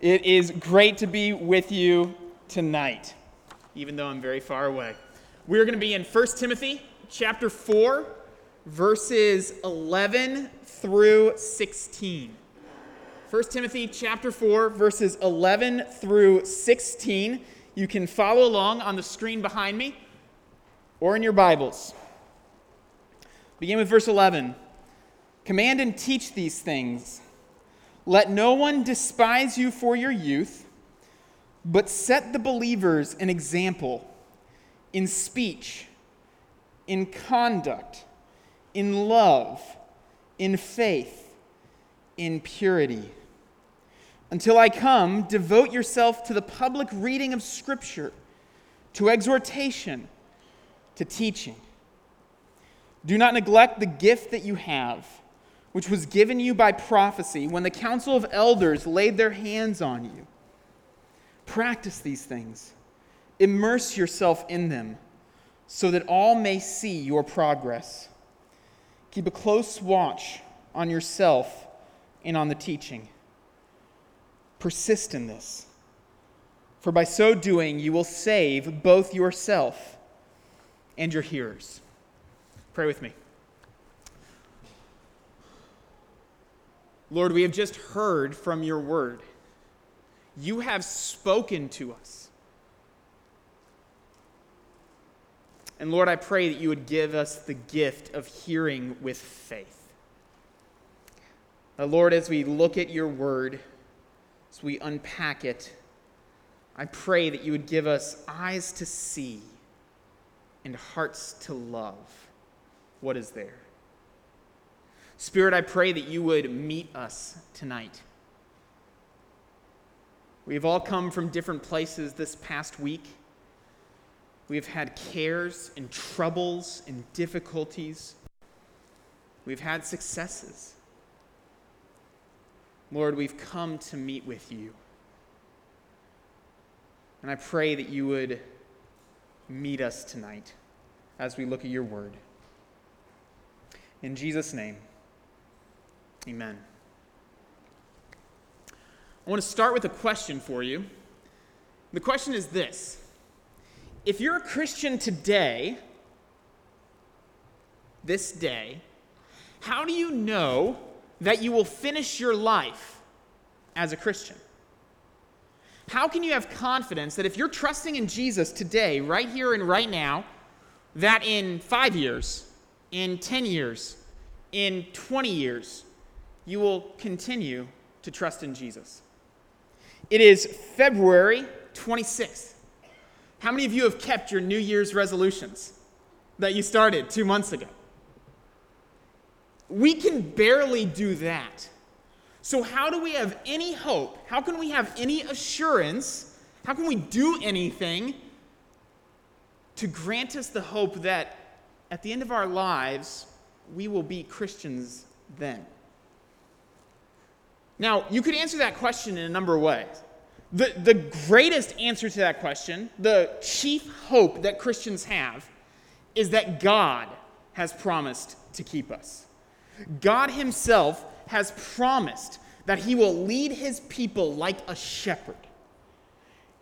It is great to be with you tonight, even though I'm very far away. We're going to be in 1 Timothy chapter 4, verses 11 through 16. 1 Timothy chapter 4, verses 11 through 16. You can follow along on the screen behind me or in your Bibles. Begin with verse 11. Command and teach these things. Let no one despise you for your youth, but set the believers an example in speech, in conduct, in love, in faith, in purity. Until I come, devote yourself to the public reading of Scripture, to exhortation, to teaching. Do not neglect the gift that you have which was given you by prophecy when the council of elders laid their hands on you. Practice these things, immerse yourself in them, so that all may see your progress. Keep a close watch on yourself and on the teaching. Persist in this, for by so doing, you will save both yourself and your hearers. Pray with me. Lord, we have just heard from your word. You have spoken to us. And Lord, I pray that you would give us the gift of hearing with faith. Now, Lord, as we look at your word, as we unpack it, I pray that you would give us eyes to see and hearts to love what is there. Spirit, I pray that you would meet us tonight. We've all come from different places this past week. We've had cares and troubles and difficulties. We've had successes. Lord, we've come to meet with you. And I pray that you would meet us tonight as we look at your word. In Jesus' name. Amen. I want to start with a question for you. The question is this If you're a Christian today, this day, how do you know that you will finish your life as a Christian? How can you have confidence that if you're trusting in Jesus today, right here and right now, that in five years, in 10 years, in 20 years, you will continue to trust in Jesus. It is February 26th. How many of you have kept your New Year's resolutions that you started two months ago? We can barely do that. So, how do we have any hope? How can we have any assurance? How can we do anything to grant us the hope that at the end of our lives, we will be Christians then? Now, you could answer that question in a number of ways. The, the greatest answer to that question, the chief hope that Christians have, is that God has promised to keep us. God Himself has promised that He will lead His people like a shepherd,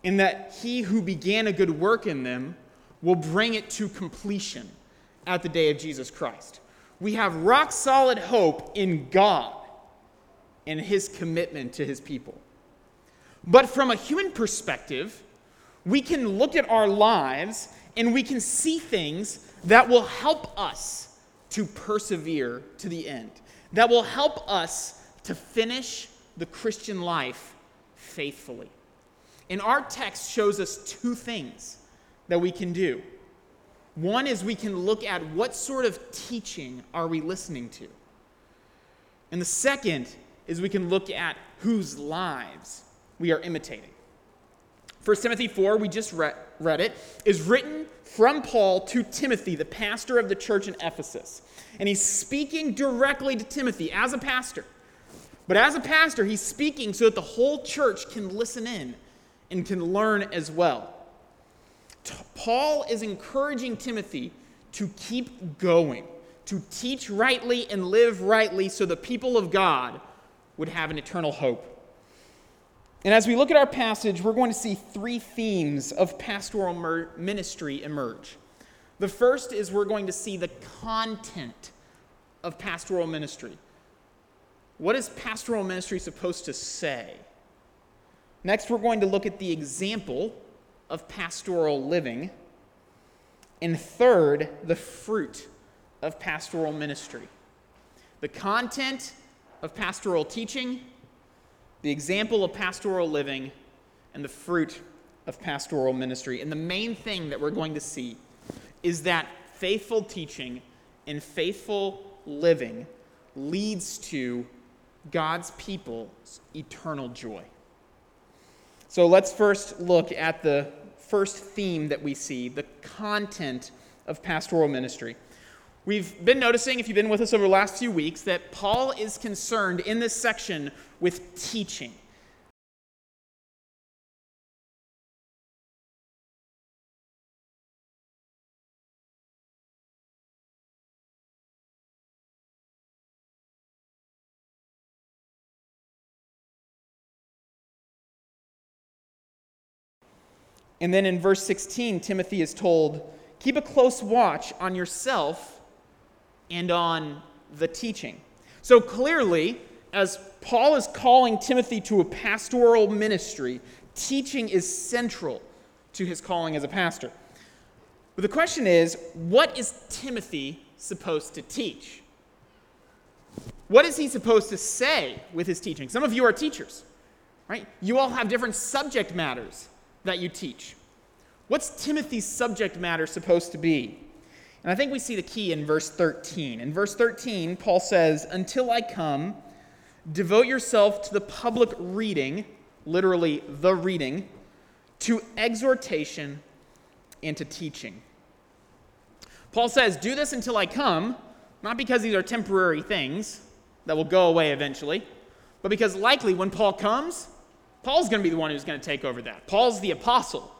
and that He who began a good work in them will bring it to completion at the day of Jesus Christ. We have rock solid hope in God and his commitment to his people. But from a human perspective, we can look at our lives and we can see things that will help us to persevere to the end, that will help us to finish the Christian life faithfully. And our text shows us two things that we can do. One is we can look at what sort of teaching are we listening to. And the second is we can look at whose lives we are imitating. 1 Timothy 4, we just read, read it, is written from Paul to Timothy, the pastor of the church in Ephesus. And he's speaking directly to Timothy as a pastor. But as a pastor, he's speaking so that the whole church can listen in and can learn as well. Paul is encouraging Timothy to keep going, to teach rightly and live rightly so the people of God would have an eternal hope. And as we look at our passage, we're going to see three themes of pastoral mer- ministry emerge. The first is we're going to see the content of pastoral ministry. What is pastoral ministry supposed to say? Next, we're going to look at the example of pastoral living. And third, the fruit of pastoral ministry. The content of pastoral teaching, the example of pastoral living, and the fruit of pastoral ministry. And the main thing that we're going to see is that faithful teaching and faithful living leads to God's people's eternal joy. So let's first look at the first theme that we see the content of pastoral ministry. We've been noticing, if you've been with us over the last few weeks, that Paul is concerned in this section with teaching. And then in verse 16, Timothy is told, Keep a close watch on yourself and on the teaching. So clearly, as Paul is calling Timothy to a pastoral ministry, teaching is central to his calling as a pastor. But the question is what is Timothy supposed to teach? What is he supposed to say with his teaching? Some of you are teachers, right? You all have different subject matters that you teach. What's Timothy's subject matter supposed to be? And I think we see the key in verse 13. In verse 13, Paul says, Until I come, devote yourself to the public reading, literally the reading, to exhortation and to teaching. Paul says, Do this until I come, not because these are temporary things that will go away eventually, but because likely when Paul comes, Paul's going to be the one who's going to take over that. Paul's the apostle,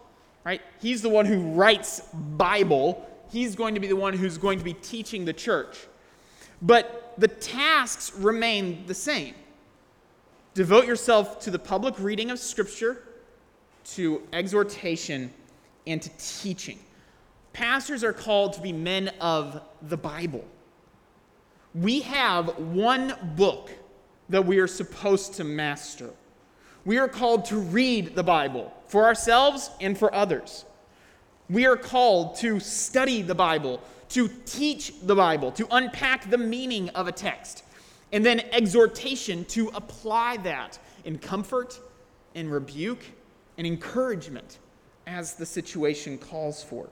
right? He's the one who writes Bible he's going to be the one who's going to be teaching the church. But the tasks remain the same. Devote yourself to the public reading of Scripture, to exhortation, and to teaching. Pastors are called to be men of the Bible. We have one book that we are supposed to master. We are called to read the Bible for ourselves and for others. We are called to study the Bible, to teach the Bible, to unpack the meaning of a text, and then exhortation to apply that in comfort, in rebuke, and encouragement as the situation calls for.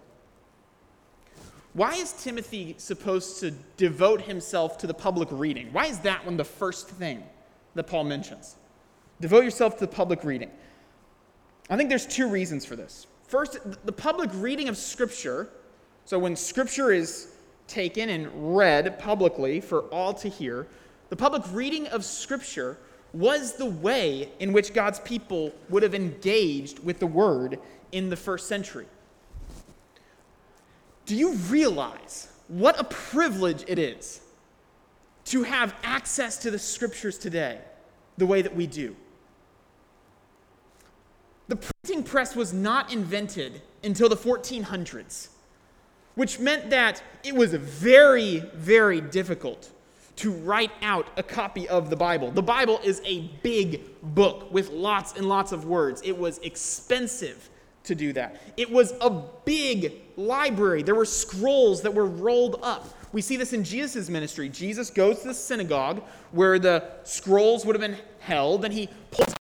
Why is Timothy supposed to devote himself to the public reading? Why is that one the first thing that Paul mentions? Devote yourself to the public reading. I think there's two reasons for this. First, the public reading of Scripture. So when Scripture is taken and read publicly for all to hear, the public reading of Scripture was the way in which God's people would have engaged with the Word in the first century. Do you realize what a privilege it is to have access to the Scriptures today the way that we do? Printing press was not invented until the 1400s, which meant that it was very, very difficult to write out a copy of the Bible. The Bible is a big book with lots and lots of words. It was expensive to do that. It was a big library. There were scrolls that were rolled up. We see this in Jesus' ministry. Jesus goes to the synagogue where the scrolls would have been held, and he pulls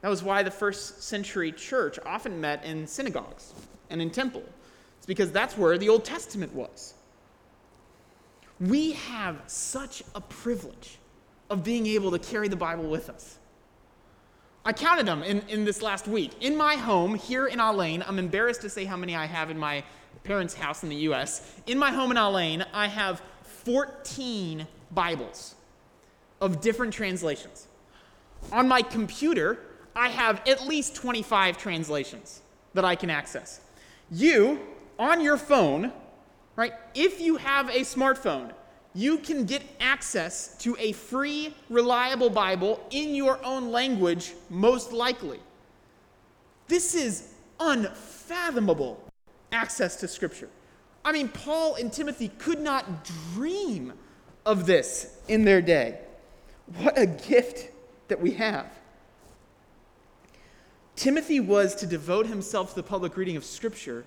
That was why the first century church often met in synagogues and in temple. It's because that's where the Old Testament was. We have such a privilege of being able to carry the Bible with us. I counted them in, in this last week. In my home here in Al Ain, I'm embarrassed to say how many I have in my parents' house in the US. In my home in Al Ain, I have 14 Bibles of different translations. On my computer, I have at least 25 translations that I can access. You, on your phone, right, if you have a smartphone, you can get access to a free, reliable Bible in your own language, most likely. This is unfathomable access to Scripture. I mean, Paul and Timothy could not dream of this in their day. What a gift that we have. Timothy was to devote himself to the public reading of Scripture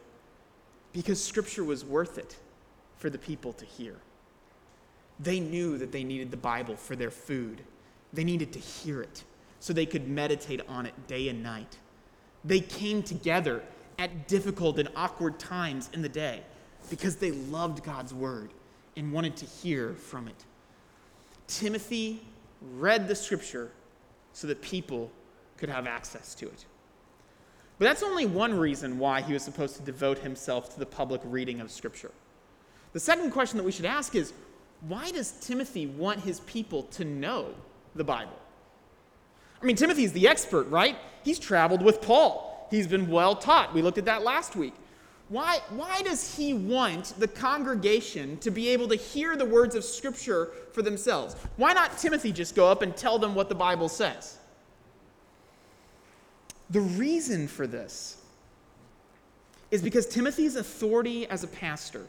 because Scripture was worth it for the people to hear. They knew that they needed the Bible for their food, they needed to hear it so they could meditate on it day and night. They came together at difficult and awkward times in the day because they loved God's word and wanted to hear from it. Timothy read the scripture so that people could have access to it. But that's only one reason why he was supposed to devote himself to the public reading of scripture. The second question that we should ask is why does Timothy want his people to know the Bible? I mean, Timothy's the expert, right? He's traveled with Paul. He's been well taught. We looked at that last week. Why, why does he want the congregation to be able to hear the words of Scripture for themselves? Why not Timothy just go up and tell them what the Bible says? The reason for this is because Timothy's authority as a pastor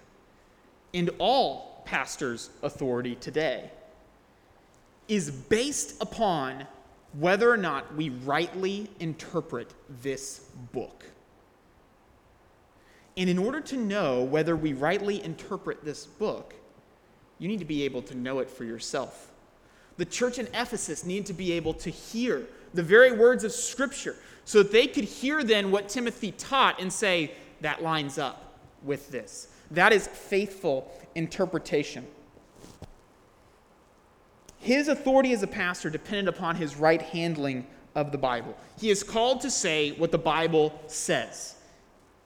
and all pastors' authority today is based upon whether or not we rightly interpret this book. And in order to know whether we rightly interpret this book, you need to be able to know it for yourself. The church in Ephesus needed to be able to hear the very words of Scripture so that they could hear then what Timothy taught and say, that lines up with this. That is faithful interpretation. His authority as a pastor depended upon his right handling of the Bible. He is called to say what the Bible says.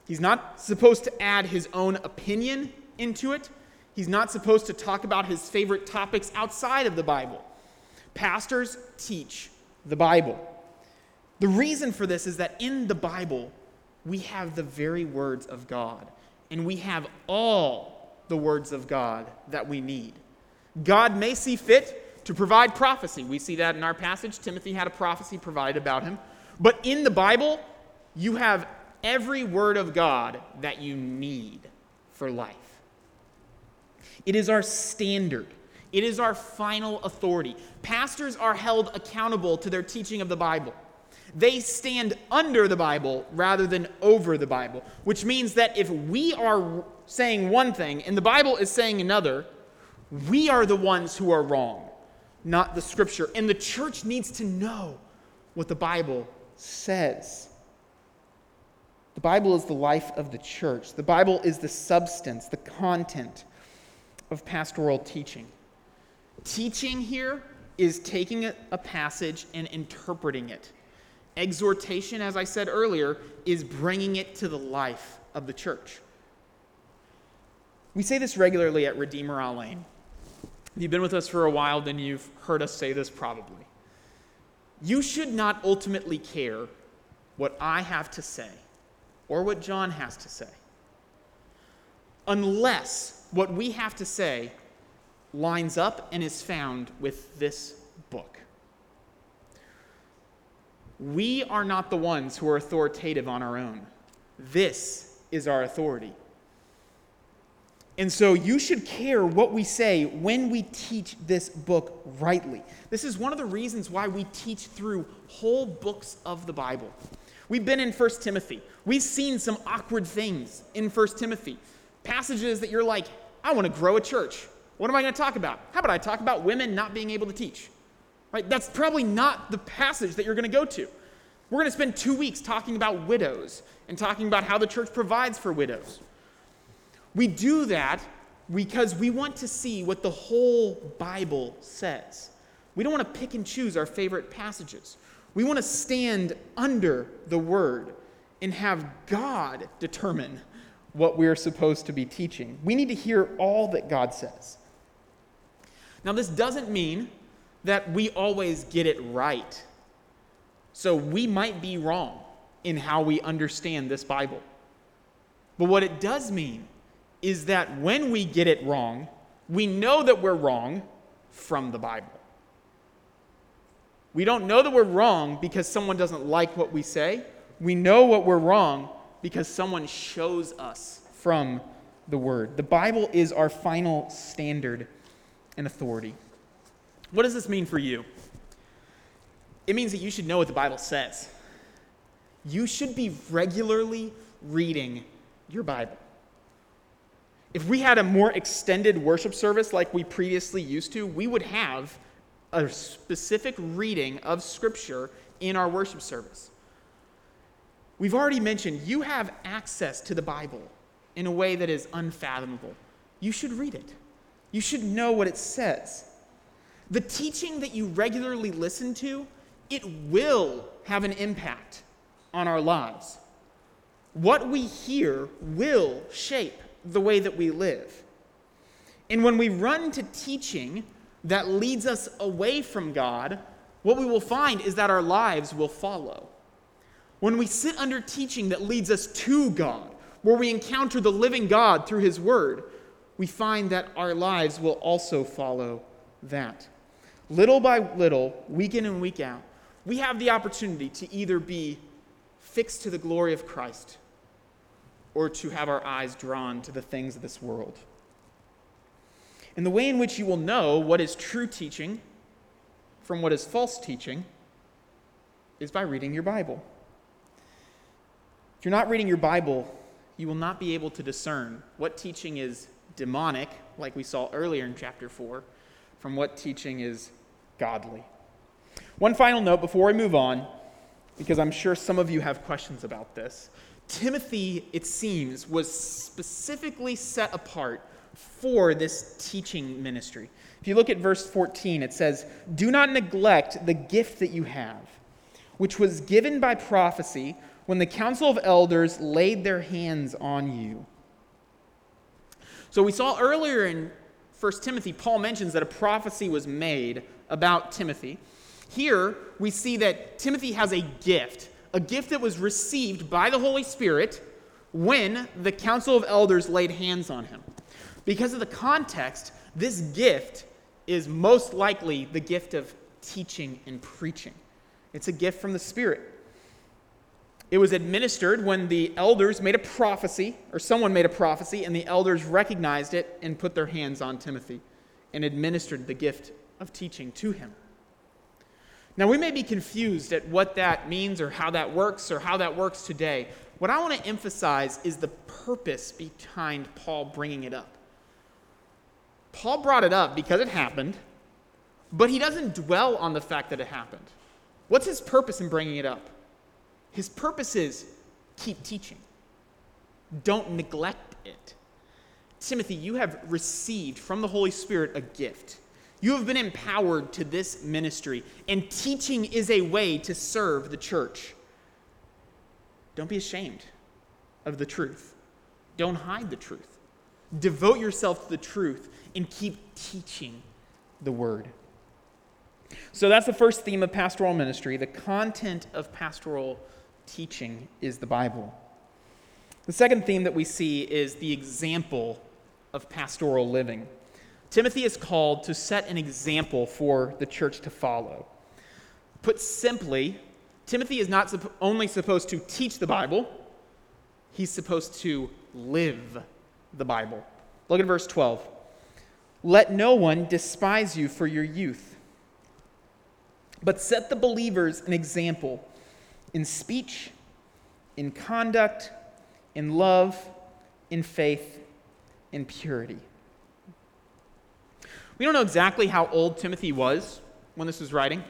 He's not supposed to add his own opinion into it. He's not supposed to talk about his favorite topics outside of the Bible. Pastors teach the Bible. The reason for this is that in the Bible, we have the very words of God, and we have all the words of God that we need. God may see fit to provide prophecy. We see that in our passage. Timothy had a prophecy provided about him. But in the Bible, you have every word of God that you need for life. It is our standard. It is our final authority. Pastors are held accountable to their teaching of the Bible. They stand under the Bible rather than over the Bible, which means that if we are saying one thing and the Bible is saying another, we are the ones who are wrong not the scripture. And the church needs to know what the Bible says. The Bible is the life of the church, the Bible is the substance, the content of pastoral teaching. Teaching here is taking a passage and interpreting it. Exhortation, as I said earlier, is bringing it to the life of the church. We say this regularly at Redeemer Al Ain. If you've been with us for a while, then you've heard us say this probably. You should not ultimately care what I have to say or what John has to say, unless what we have to say lines up and is found with this book. We are not the ones who are authoritative on our own. This is our authority. And so you should care what we say when we teach this book rightly. This is one of the reasons why we teach through whole books of the Bible. We've been in 1 Timothy. We've seen some awkward things in 1 Timothy. Passages that you're like, I want to grow a church. What am I going to talk about? How about I talk about women not being able to teach? Right? That's probably not the passage that you're going to go to. We're going to spend 2 weeks talking about widows and talking about how the church provides for widows. We do that because we want to see what the whole Bible says. We don't want to pick and choose our favorite passages. We want to stand under the Word and have God determine what we're supposed to be teaching. We need to hear all that God says. Now, this doesn't mean that we always get it right. So, we might be wrong in how we understand this Bible. But what it does mean is that when we get it wrong, We know that we're wrong from the Bible. We don't know that we're wrong because someone doesn't like what we say. We know what we're wrong because someone shows us from the Word. The Bible is our final standard and authority. What does this mean for you? It means that you should know what the Bible says. You should be regularly reading your Bible. If we had a more extended worship service like we previously used to, we would have a specific reading of Scripture in our worship service. We've already mentioned you have access to the Bible in a way that is unfathomable. You should read it, you should know what it says. The teaching that you regularly listen to, it will have an impact on our lives. What we hear will shape the way that we live. And when we run to teaching that leads us away from God, what we will find is that our lives will follow. When we sit under teaching that leads us to God, where we encounter the living God through His Word, we find that our lives will also follow that. Little by little, week in and week out, we have the opportunity to either be fixed to the glory of Christ or to have our eyes drawn to the things of this world. And the way in which you will know what is true teaching from what is false teaching is by reading your Bible. If you're not reading your Bible, you will not be able to discern what teaching is demonic, like we saw earlier in chapter 4, from what teaching is godly. One final note before we move on, because I'm sure some of you have questions about this. Timothy, it seems, was specifically set apart for this teaching ministry. If you look at verse 14, it says, Do not neglect the gift that you have, which was given by prophecy when the council of elders laid their hands on you. So we saw earlier in 1 Timothy, Paul mentions that a prophecy was made about Timothy. Here, we see that Timothy has a gift, a gift that was received by the Holy Spirit when the council of elders laid hands on him. Because of the context, this gift is most likely the gift of teaching and preaching. It's a gift from the Spirit. It was administered when the elders made a prophecy, or someone made a prophecy, and the elders recognized it and put their hands on Timothy and administered the gift of teaching to him. Now, we may be confused at what that means or how that works or how that works today. What I want to emphasize is the purpose behind Paul bringing it up. Paul brought it up because it happened, but he doesn't dwell on the fact that it happened. What's his purpose in bringing it up? His purpose is keep teaching, don't neglect it. Timothy, you have received from the Holy Spirit a gift. You have been empowered to this ministry, and teaching is a way to serve the church. Don't be ashamed of the truth. Don't hide the truth. Devote yourself to the truth and keep teaching the word. So that's the first theme of pastoral ministry, the content of pastoral teaching is the Bible. The second theme that we see is the example of pastoral living. Timothy is called to set an example for the church to follow. Put simply, Timothy is not only supposed to teach the Bible, he's supposed to live the Bible. Look at verse 12. Let no one despise you for your youth, but set the believers an example in speech, in conduct, in love, in faith, in purity. We don't know exactly how old Timothy was when this was writing.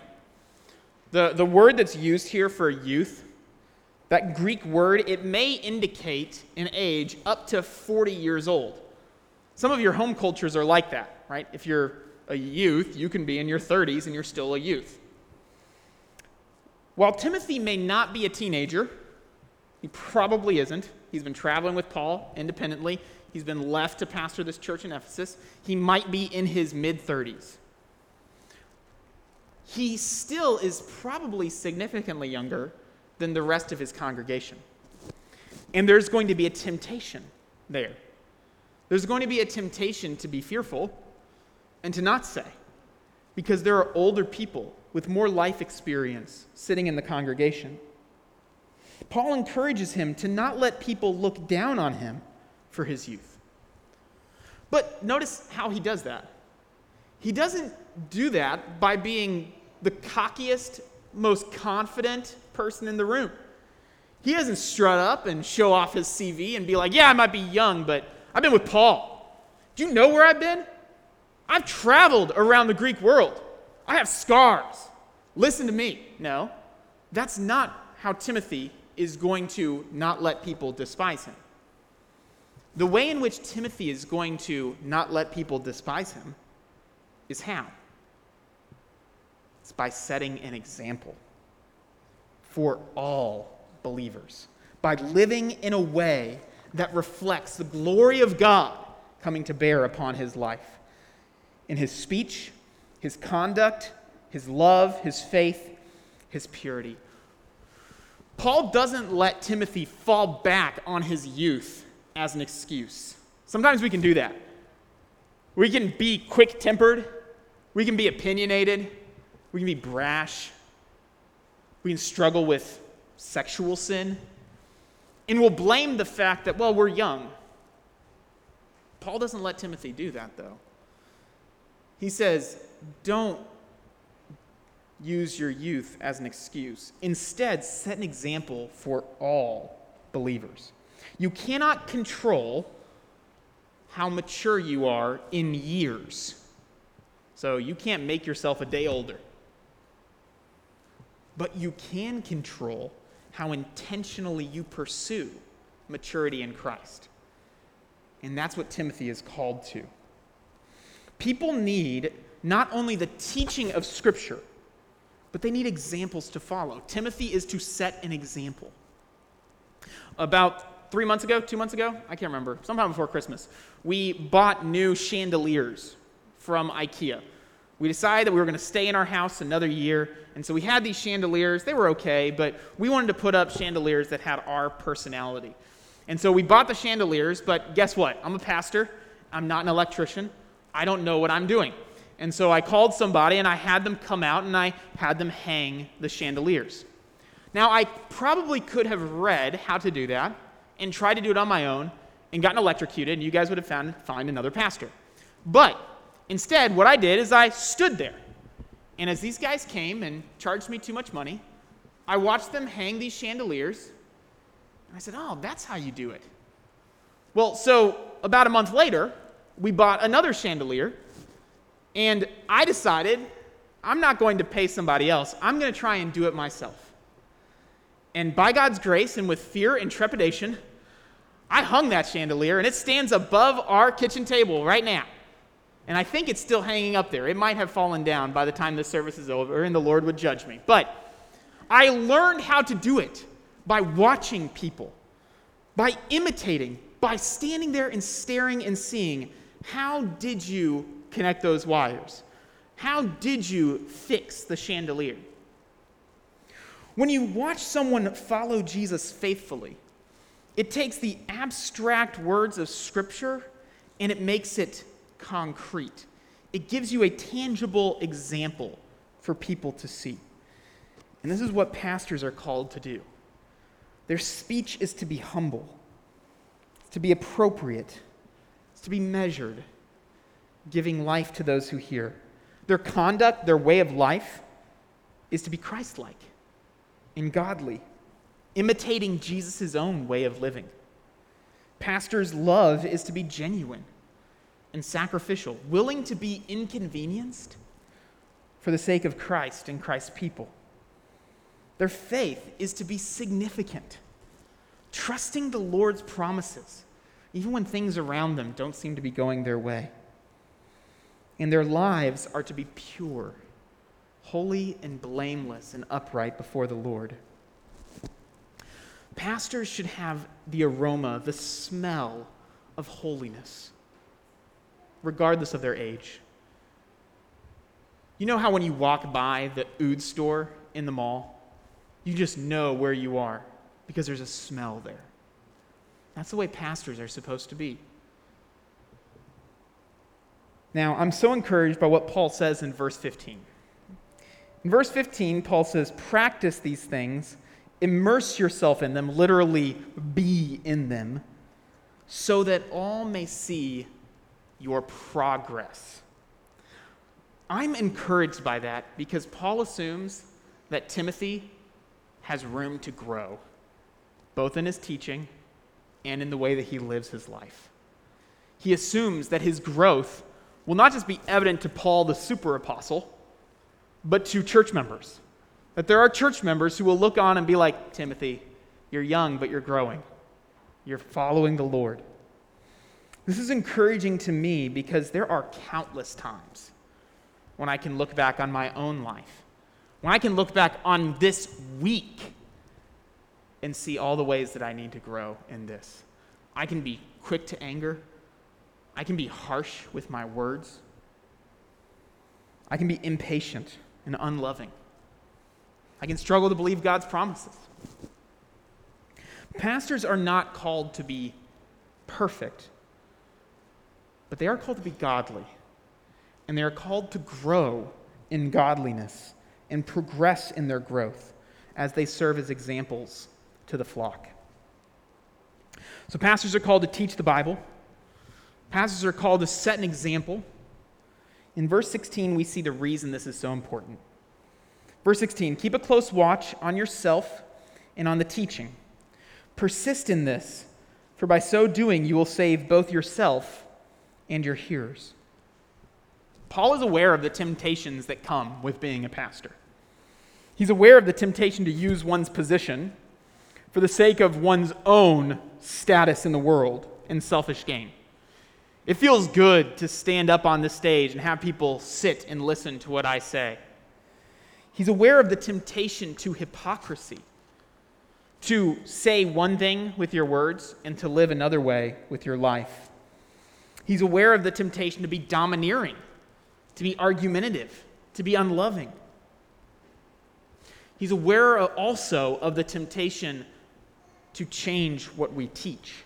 The, the word that's used here for youth, that Greek word, it may indicate an age up to 40 years old. Some of your home cultures are like that, right? If you're a youth, you can be in your 30s and you're still a youth. While Timothy may not be a teenager, he probably isn't. He's been traveling with Paul independently. He's been left to pastor this church in Ephesus. He might be in his mid 30s. He still is probably significantly younger than the rest of his congregation. And there's going to be a temptation there. There's going to be a temptation to be fearful and to not say, because there are older people with more life experience sitting in the congregation. Paul encourages him to not let people look down on him for his youth. But notice how he does that. He doesn't do that by being the cockiest, most confident person in the room. He doesn't strut up and show off his CV and be like, Yeah, I might be young, but I've been with Paul. Do you know where I've been? I've traveled around the Greek world. I have scars. Listen to me. No, that's not how Timothy is going to not let people despise him. The way in which Timothy is going to not let people despise him is how? It's by setting an example for all believers, by living in a way that reflects the glory of God coming to bear upon his life. In his speech, his conduct, his love, his faith, his purity. Paul doesn't let Timothy fall back on his youth as an excuse. Sometimes we can do that. We can be quick tempered, we can be opinionated, we can be brash, we can struggle with sexual sin, and we'll blame the fact that, well, we're young. Paul doesn't let Timothy do that, though. He says, don't use your youth as an excuse. Instead, set an example for all believers. You cannot control how mature you are in years. So you can't make yourself a day older. But you can control how intentionally you pursue maturity in Christ. And that's what Timothy is called to. People need not only the teaching of Scripture, but they need examples to follow. Timothy is to set an example. About three months ago, two months ago, I can't remember, sometime before Christmas, we bought new chandeliers from IKEA. We decided that we were going to stay in our house another year, and so we had these chandeliers. They were okay, but we wanted to put up chandeliers that had our personality. And so we bought the chandeliers, but guess what? I'm a pastor, I'm not an electrician, I don't know what I'm doing. And so I called somebody and I had them come out and I had them hang the chandeliers. Now, I probably could have read how to do that and tried to do it on my own and gotten electrocuted, and you guys would have found find another pastor. But instead, what I did is I stood there. And as these guys came and charged me too much money, I watched them hang these chandeliers. And I said, Oh, that's how you do it. Well, so about a month later, we bought another chandelier and I decided I'm not going to pay somebody else, I'm going to try and do it myself. And by God's grace and with fear and trepidation, I hung that chandelier and it stands above our kitchen table right now. And I think it's still hanging up there. It might have fallen down by the time the service is over and the Lord would judge me. But I learned how to do it by watching people, by imitating, by standing there and staring and seeing how did you connect those wires? How did you fix the chandelier? When you watch someone follow Jesus faithfully, it takes the abstract words of Scripture and it makes it concrete. It gives you a tangible example for people to see. And this is what pastors are called to do. Their speech is to be humble, to be appropriate, to be measured, giving life to those who hear. Their conduct, their way of life, is to be Christ like and godly, imitating Jesus' own way of living. Pastors' love is to be genuine and sacrificial, willing to be inconvenienced for the sake of Christ and Christ's people. Their faith is to be significant, trusting the Lord's promises, even when things around them don't seem to be going their way and their lives are to be pure, holy, and blameless and upright before the Lord. Pastors should have the aroma, the smell of holiness, regardless of their age. You know how when you walk by the oud store in the mall, you just know where you are because there's a smell there. That's the way pastors are supposed to be. Now, I'm so encouraged by what Paul says in verse 15. In verse 15, Paul says, Practice these things, immerse yourself in them, literally be in them, so that all may see your progress. I'm encouraged by that because Paul assumes that Timothy has room to grow, both in his teaching and in the way that he lives his life. He assumes that his growth will not just be evident to Paul, the super apostle, but to church members. That there are church members who will look on and be like, Timothy, you're young, but you're growing. You're following the Lord. This is encouraging to me because there are countless times when I can look back on my own life, when I can look back on this week and see all the ways that I need to grow in this. I can be quick to anger, I can be harsh with my words, I can be impatient and unloving. I can struggle to believe God's promises. Pastors are not called to be perfect, but they are called to be godly and they are called to grow in godliness and progress in their growth as they serve as examples to the flock. So, pastors are called to teach the Bible, pastors are called to set an example. In verse 16, we see the reason this is so important. Verse 16 Keep a close watch on yourself and on the teaching. Persist in this, for by so doing, you will save both yourself and your hearers. Paul is aware of the temptations that come with being a pastor. He's aware of the temptation to use one's position for the sake of one's own status in the world and selfish gain. It feels good to stand up on the stage and have people sit and listen to what I say. He's aware of the temptation to hypocrisy, to say one thing with your words and to live another way with your life. He's aware of the temptation to be domineering to be argumentative, to be unloving. He's aware also of the temptation to change what we teach,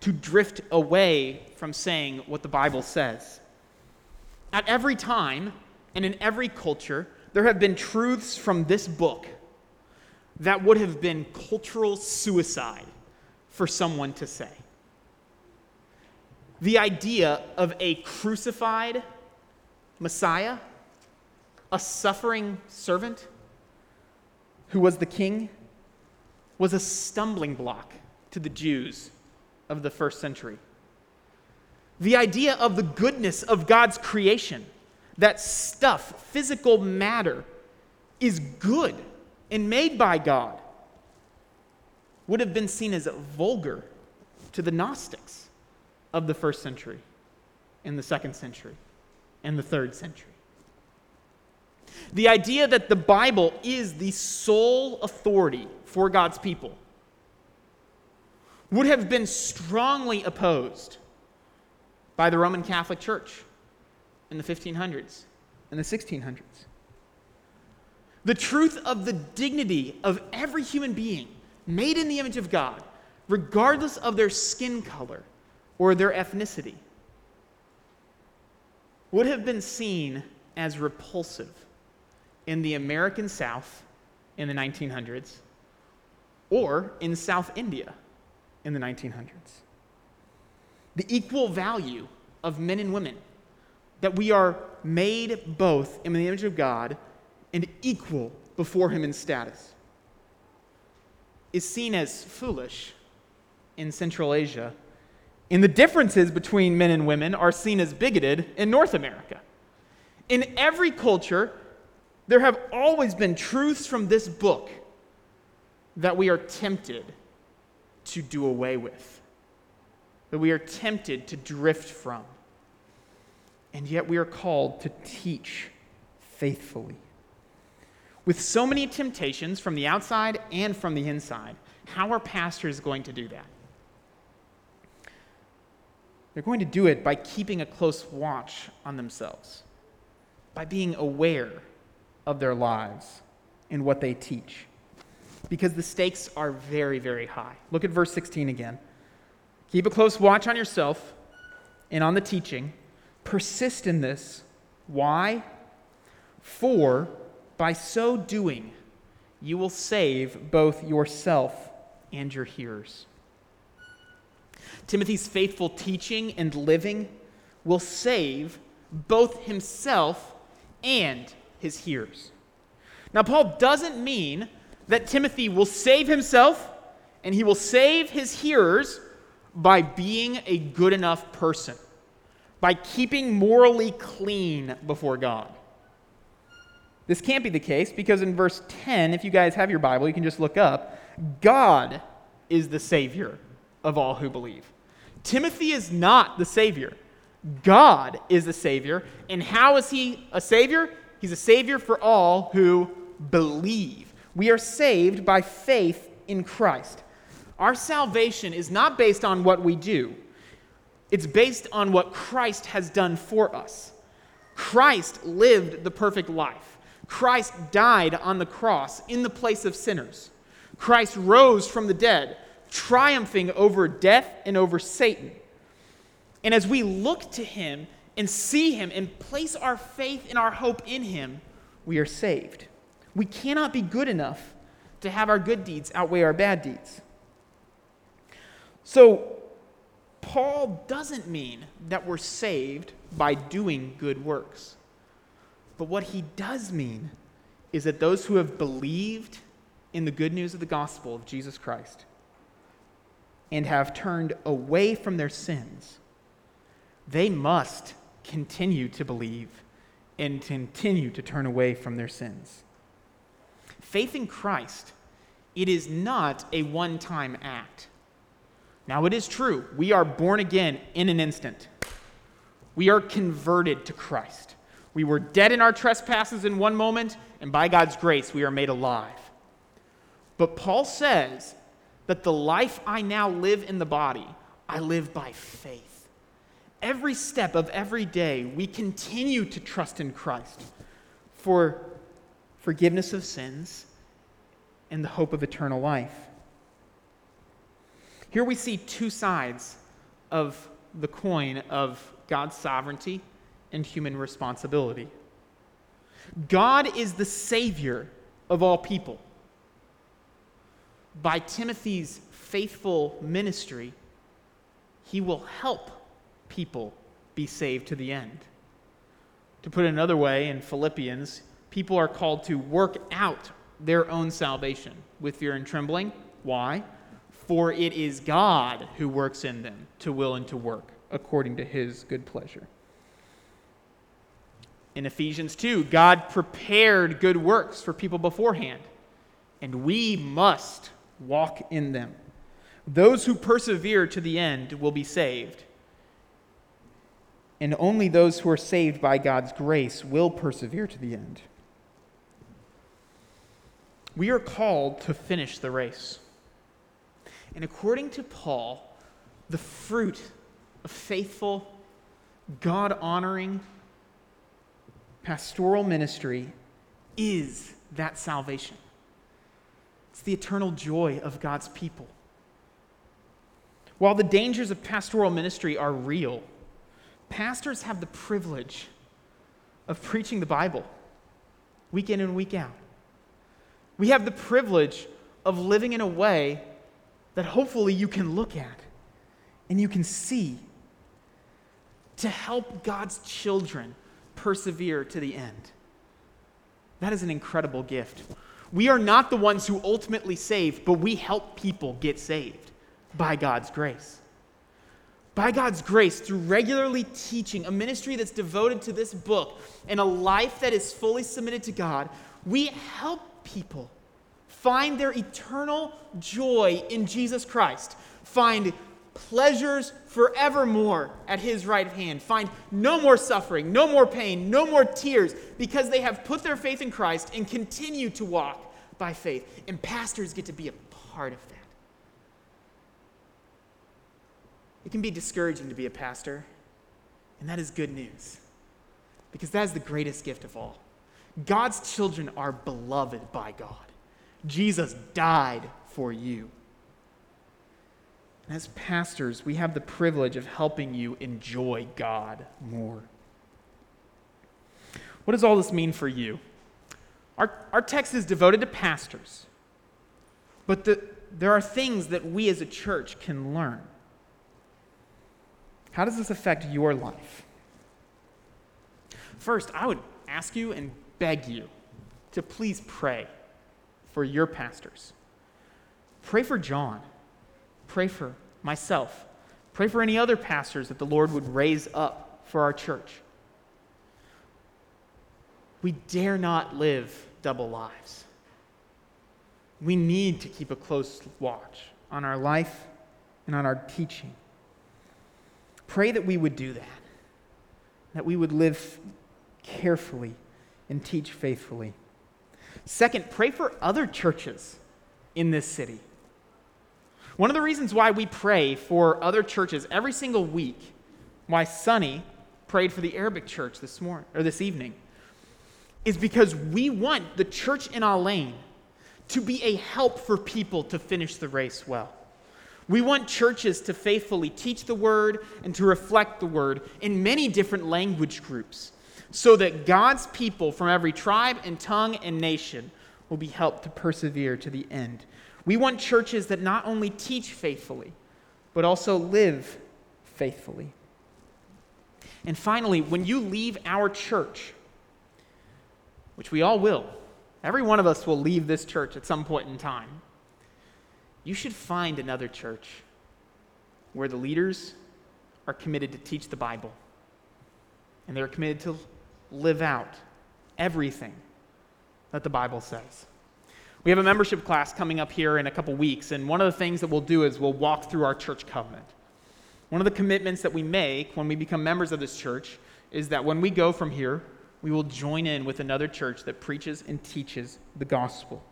to drift away from saying what the Bible says. At every time and in every culture, there have been truths from this book that would have been cultural suicide for someone to say. The idea of a crucified, Messiah, a suffering servant who was the king, was a stumbling block to the Jews of the first century. The idea of the goodness of God's creation, that stuff, physical matter, is good and made by God, would have been seen as vulgar to the Gnostics of the first century and the second century and the third century. The idea that the Bible is the sole authority for God's people would have been strongly opposed by the Roman Catholic Church in the 1500s and the 1600s. The truth of the dignity of every human being made in the image of God, regardless of their skin color or their ethnicity, would have been seen as repulsive in the American South in the 1900s or in South India in the 1900s. The equal value of men and women, that we are made both in the image of God and equal before Him in status, is seen as foolish in Central Asia and the differences between men and women are seen as bigoted in North America. In every culture, there have always been truths from this book that we are tempted to do away with, that we are tempted to drift from. And yet we are called to teach faithfully. With so many temptations from the outside and from the inside, how are pastors going to do that? They're going to do it by keeping a close watch on themselves, by being aware of their lives and what they teach. Because the stakes are very, very high. Look at verse 16 again. Keep a close watch on yourself and on the teaching. Persist in this. Why? For by so doing, you will save both yourself and your hearers. Timothy's faithful teaching and living will save both himself and his hearers. Now, Paul doesn't mean that Timothy will save himself and he will save his hearers by being a good enough person, by keeping morally clean before God. This can't be the case because in verse 10, if you guys have your Bible, you can just look up God is the Savior of all who believe. Timothy is not the Savior. God is the Savior. And how is he a Savior? He's a Savior for all who believe. We are saved by faith in Christ. Our salvation is not based on what we do, it's based on what Christ has done for us. Christ lived the perfect life. Christ died on the cross in the place of sinners. Christ rose from the dead, triumphing over death and over Satan. And as we look to him and see him and place our faith and our hope in him, we are saved. We cannot be good enough to have our good deeds outweigh our bad deeds. So, Paul doesn't mean that we're saved by doing good works. But what he does mean is that those who have believed in the good news of the gospel of Jesus Christ and have turned away from their sins, they must continue to believe and continue to turn away from their sins. Faith in Christ, it is not a one time act. Now, it is true, we are born again in an instant. We are converted to Christ. We were dead in our trespasses in one moment, and by God's grace, we are made alive. But Paul says that the life I now live in the body, I live by faith. Every step of every day, we continue to trust in Christ for forgiveness of sins and the hope of eternal life. Here we see two sides of the coin of God's sovereignty and human responsibility. God is the Savior of all people by Timothy's faithful ministry, he will help people be saved to the end. To put it another way, in Philippians, people are called to work out their own salvation with fear and trembling. Why? For it is God who works in them to will and to work according to his good pleasure. In Ephesians 2, God prepared good works for people beforehand, and we must walk in them. Those who persevere to the end will be saved. And only those who are saved by God's grace will persevere to the end. We are called to finish the race. And according to Paul, the fruit of faithful, God honoring pastoral ministry is that salvation. It's the eternal joy of God's people. While the dangers of pastoral ministry are real, pastors have the privilege of preaching the Bible week in and week out. We have the privilege of living in a way that hopefully you can look at and you can see to help God's children persevere to the end. That is an incredible gift. We are not the ones who ultimately save, but we help people get saved by God's grace. By God's grace, through regularly teaching, a ministry that's devoted to this book, and a life that is fully submitted to God, we help people find their eternal joy in Jesus Christ, find pleasures forevermore at his right hand. Find no more suffering, no more pain, no more tears, because they have put their faith in Christ and continue to walk by faith. And pastors get to be a part of that. It can be discouraging to be a pastor, and that is good news, because that is the greatest gift of all. God's children are beloved by God. Jesus died for you. As pastors, we have the privilege of helping you enjoy God more. what does all this mean for you? Our, our text is devoted to pastors, but the, there are things that we as a church can learn. How does this affect your life? First, I would ask you and beg you to please pray for your pastors. Pray for John. Pray for myself. Pray for any other pastors that the Lord would raise up for our church. We dare not live double lives. We need to keep a close watch on our life and on our teaching. Pray that we would do that, that we would live carefully and teach faithfully. Second, pray for other churches in this city. One of the reasons why we pray for other churches every single week, why Sonny prayed for the Arabic church this morning or this evening, is because we want the church in Al Ain to be a help for people to finish the race well. We want churches to faithfully teach the word and to reflect the word in many different language groups so that God's people from every tribe and tongue and nation will be helped to persevere to the end. We want churches that not only teach faithfully, but also live faithfully. And finally, when you leave our church, which we all will, every one of us will leave this church at some point in time, you should find another church where the leaders are committed to teach the Bible and they're committed to live out everything that the Bible says. We have a membership class coming up here in a couple weeks, and one of the things that we'll do is we'll walk through our church covenant. One of the commitments that we make when we become members of this church is that when we go from here, we will join in with another church that preaches and teaches the gospel.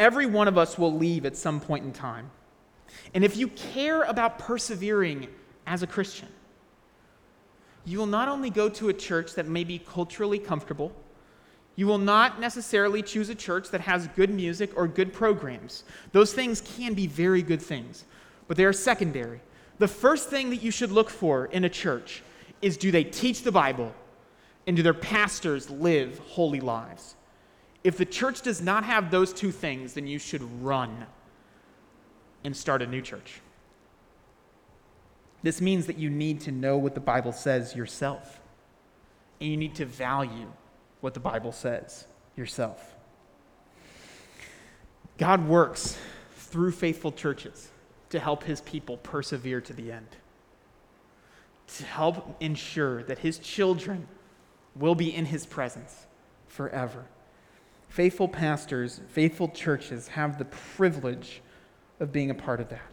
Every one of us will leave at some point in time. And if you care about persevering as a Christian, you will not only go to a church that may be culturally comfortable, you will not necessarily choose a church that has good music or good programs. Those things can be very good things, but they are secondary. The first thing that you should look for in a church is do they teach the Bible and do their pastors live holy lives? If the church does not have those two things, then you should run and start a new church. This means that you need to know what the Bible says yourself, and you need to value what the Bible says yourself. God works through faithful churches to help his people persevere to the end, to help ensure that his children will be in his presence forever. Faithful pastors, faithful churches have the privilege of being a part of that.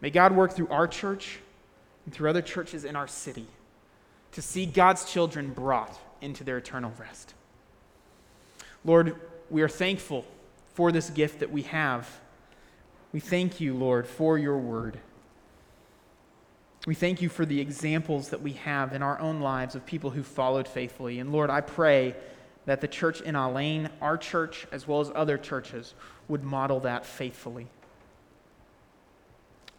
May God work through our church and through other churches in our city to see God's children brought into their eternal rest. Lord, we are thankful for this gift that we have. We thank you, Lord, for your word. We thank you for the examples that we have in our own lives of people who followed faithfully. And Lord, I pray that the church in Al Ain, our church, as well as other churches, would model that faithfully.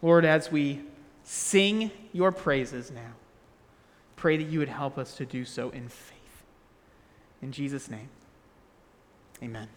Lord, as we sing your praises now, pray that you would help us to do so in faith. In Jesus' name, amen.